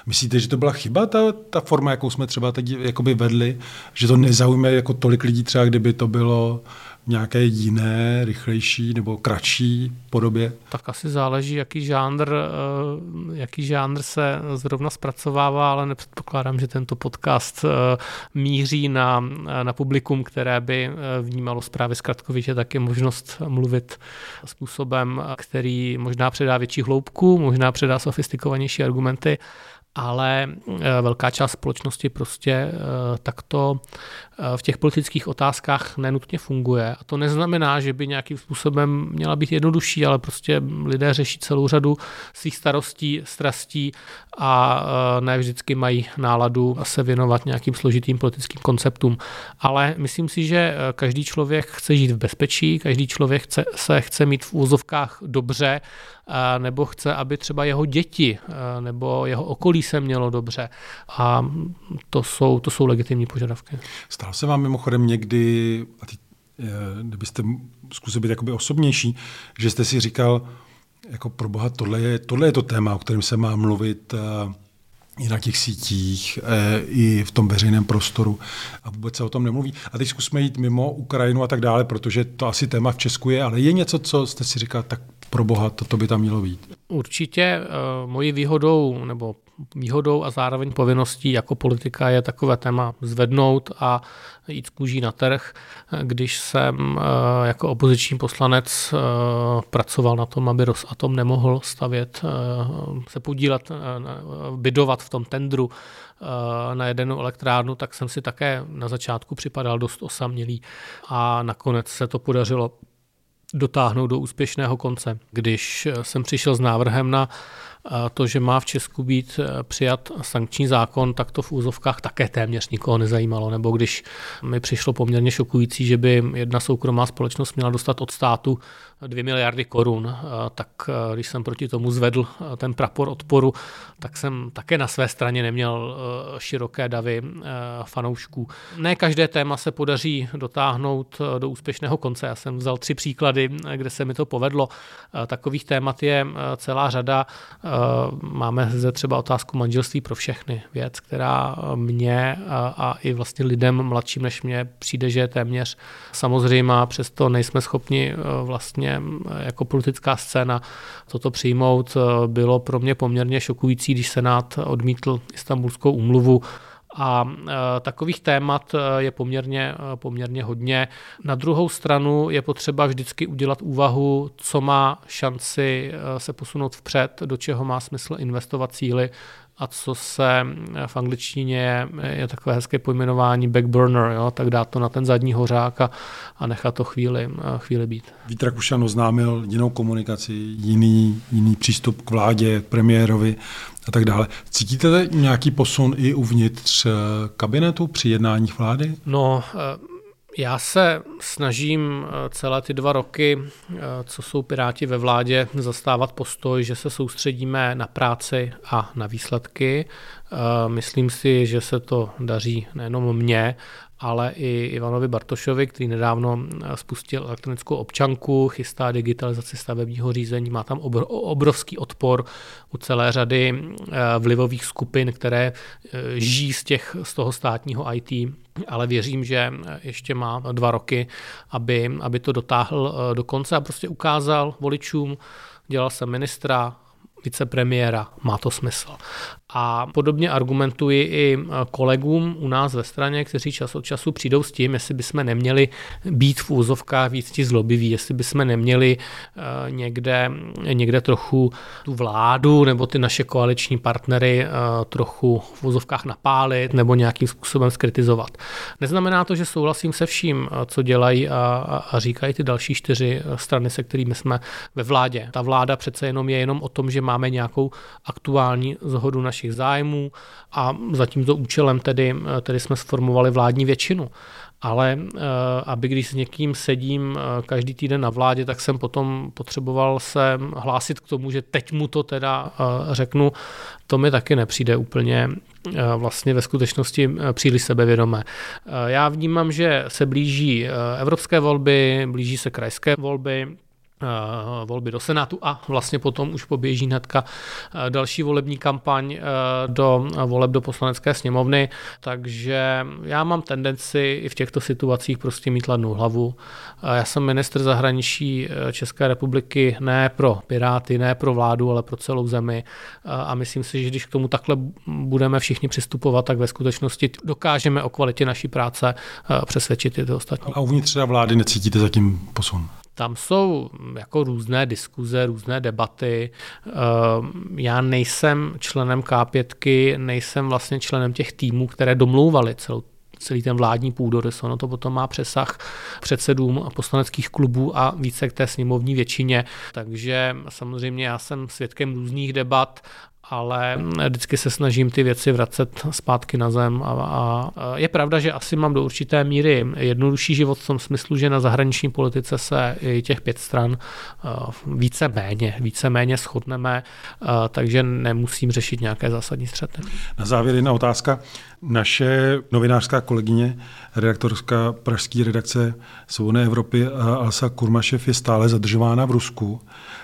Myslíte, že to byla chyba, ta, ta forma, jakou jsme třeba teď jakoby vedli, že to nezaujme jako tolik lidí třeba, kdyby to bylo nějaké jiné, rychlejší nebo kratší podobě? Tak asi záleží, jaký žánr, eh, jaký žánr se zrovna zpracovává, ale nepředpokládám, že tento podcast eh, míří na, na publikum, které by eh, vnímalo zprávy zkratkovitě, tak je možnost mluvit způsobem, který možná předá větší hloubku, možná předá sofistikovanější argumenty, ale eh, velká část společnosti prostě eh, takto eh, v těch politických otázkách nenutně funguje. A to neznamená, že by nějakým způsobem měla být jednodušší, ale prostě lidé řeší celou řadu svých starostí, strastí a ne vždycky mají náladu se věnovat nějakým složitým politickým konceptům. Ale myslím si, že každý člověk chce žít v bezpečí, každý člověk chce, se chce mít v úzovkách dobře nebo chce, aby třeba jeho děti nebo jeho okolí se mělo dobře. A to jsou, to jsou legitimní požadavky. Stalo se vám mimochodem někdy, a ty, eh, kdybyste zkusil být jakoby osobnější, že jste si říkal, jako pro boha, tohle je, tohle je to téma, o kterém se má mluvit eh, i na těch sítích, eh, i v tom veřejném prostoru a vůbec se o tom nemluví. A teď zkusme jít mimo Ukrajinu a tak dále, protože to asi téma v Česku je, ale je něco, co jste si říkal, tak pro boha, toto by tam mělo být. Určitě uh, mojí výhodou nebo výhodou a zároveň povinností jako politika je takové téma zvednout a jít z kůží na trh. Když jsem eh, jako opoziční poslanec eh, pracoval na tom, aby Rosatom nemohl stavět, se podílet, bydovat v tom tendru na jednu elektrárnu, tak jsem si také na začátku připadal dost osamělý a nakonec se to podařilo dotáhnout do úspěšného konce. Když jsem přišel s návrhem na to, že má v Česku být eh, přijat sankční zákon, tak to v úzovkách také téměř nikoho nezajímalo. Nebo když mi přišlo poměrně šokující, že by jedna soukromá společnost měla dostat od státu 2 miliardy korun, tak eh, když jsem proti tomu zvedl eh, ten prapor odporu, tak jsem také na své straně neměl široké davy fanoušků. Ne každé téma se podaří dotáhnout do úspěšného konce. Já jsem vzal tři příklady, kde se mi to povedlo. Takových témat je celá řada. Máme zde třeba otázku manželství pro všechny. Věc, která mě a i vlastně lidem mladším než mě přijde, že je téměř samozřejmá, přesto nejsme schopni vlastně jako politická scéna toto přijmout. Bylo pro mě poměrně šokující, když Senát odmítl Istanbulskou umluvu, a e, takových témat e, je poměrně, e, poměrně hodně. Na druhou stranu je potřeba vždycky udělat úvahu, co má šanci se posunout vpřed, do čeho má smysl investovat síly a co se v angličtině je, takové hezké pojmenování backburner, jo, tak dát to na ten zadní hořák a, a nechat to chvíli, chvíli být. Vít Rakušan oznámil jinou komunikaci, jiný, jiný přístup k vládě, premiérovi a tak dále. Cítíte nějaký posun i uvnitř eh, kabinetu při jednáních vlády? No, eh, já se snažím eh, celé ty dva roky, eh, co jsou Piráti ve vládě, zastávat postoj, že se soustředíme na práci a na výsledky. Myslím si, že se to daří nejenom mně, ale i Ivanovi Bartošovi, který nedávno spustil elektronickou občanku, chystá digitalizaci stavebního řízení, má tam obrovský odpor u celé řady vlivových skupin, které žijí z, těch, z toho státního IT, ale věřím, že ještě má dva roky, aby, aby to dotáhl do konce a prostě ukázal voličům, dělal jsem ministra, vicepremiéra, má to smysl. A podobně argumentuji i kolegům u nás ve straně, kteří čas od času přijdou s tím, jestli bychom neměli být v úzovkách víc ti zlobiví, jestli bychom neměli eh, někde, někde trochu tu vládu nebo ty naše koaliční partnery eh, trochu v úzovkách napálit nebo nějakým způsobem skritizovat. Neznamená to, že souhlasím se vším, co dělají a, a říkají ty další čtyři strany, se kterými jsme ve vládě. Ta vláda přece jenom je jenom o tom, že máme nějakou aktuální zhodu našich zájmů a za tímto účelem tedy, tedy jsme sformovali vládní většinu. Ale eh, aby když s někým sedím eh, každý týden na vládě, tak jsem potom potřeboval se hlásit k tomu, že teď mu to teda eh, řeknu, to mi taky nepřijde úplně vlastně ve skutečnosti příliš sebevědomé. Já vnímám, že se blíží evropské volby, blíží se krajské volby, volby do Senátu a vlastně potom už poběží hnedka eh, další volební kampaň eh, do voleb do poslanecké sněmovny, takže já mám tendenci i v těchto situacích prostě mít ladnou hlavu. Já jsem ministr zahraničí České republiky ne pro Piráty, ne pro vládu, ale pro celou zemi a myslím si, že když k tomu takhle budeme všichni přistupovat, tak ve skutečnosti dokážeme o kvalitě naší práce přesvědčit i ty ostatní. A uvnitř vlády necítíte zatím posun? Tam jsou jako různé diskuze, různé debaty. Eh, já nejsem členem K5, nejsem vlastně členem těch týmů, které domlouvaly celou celý ten vládní půdorys. Ono to potom má přesah předsedům poslaneckých klubů a více k té sněmovní většině. Takže samozřejmě já jsem svědkem různých debat ale vždycky se snažím ty věci vracet zpátky na zem a, a je pravda, že asi mám do určité míry jednodušší život v tom smyslu, že na zahraniční politice se i těch pět stran více méně, více méně shodneme, takže nemusím řešit nějaké zásadní střety. Na závěr jedna otázka. Naše novinářská kolegyně, redaktorská pražské redakce Svobodné Evropy Alsa Kurmašev je stále zadržována v Rusku.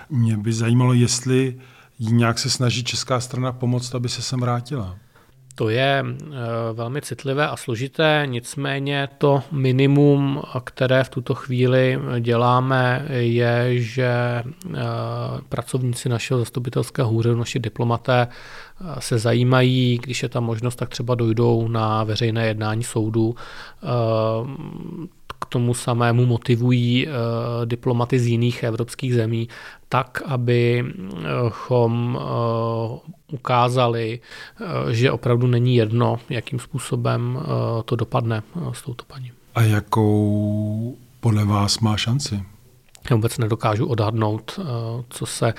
Mě by zajímalo, jestli jí nějak se snaží česká strana pomoct, aby se sem vrátila? To je eh, velmi citlivé a složité, nicméně to minimum, které v tuto chvíli děláme, je, že eh, pracovníci našeho zastupitelského úřadu, naši diplomaté eh, se zajímají, když je tam možnost, tak třeba dojdou na veřejné jednání soudu k tomu samému motivují diplomaty z jiných evropských zemí, tak, abychom eh, ukázali, eh, že opravdu není jedno, jakým způsobem eh, to dopadne s touto paní. A jakou podle vás má šanci? Já vůbec nedokážu odhadnout, co se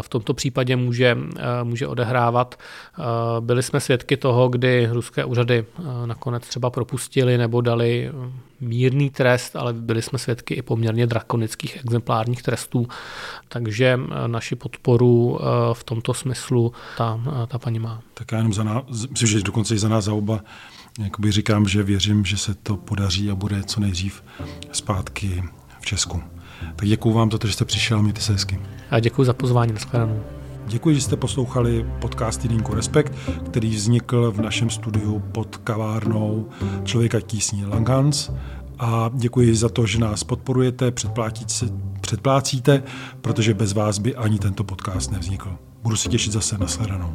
v tomto případě může, může odehrávat. Byli jsme svědky toho, kdy ruské úřady nakonec třeba propustili nebo dali mírný trest, ale byli jsme svědky i poměrně drakonických exemplárních trestů, takže eh, naši podporu eh, v tomto smyslu ta, eh, ta paní má. Tak já jenom za nás, myslím, že dokonce i za nás za oba jakoby říkám, že věřím, že se to podaří a bude co nejdřív zpátky v Česku. Tak děkuji vám za to, že jste přišel, mějte se hezky. A děkuji za pozvání, nashledanou. Děkuji, že jste poslouchali podcast Týdínku Respekt, který vznikl v našem studiu pod kavárnou Člověka tísní Langans. A děkuji za to, že nás podporujete, předplácíte, protože bez vás by ani tento podcast nevznikl. Budu se těšit zase na sledanou.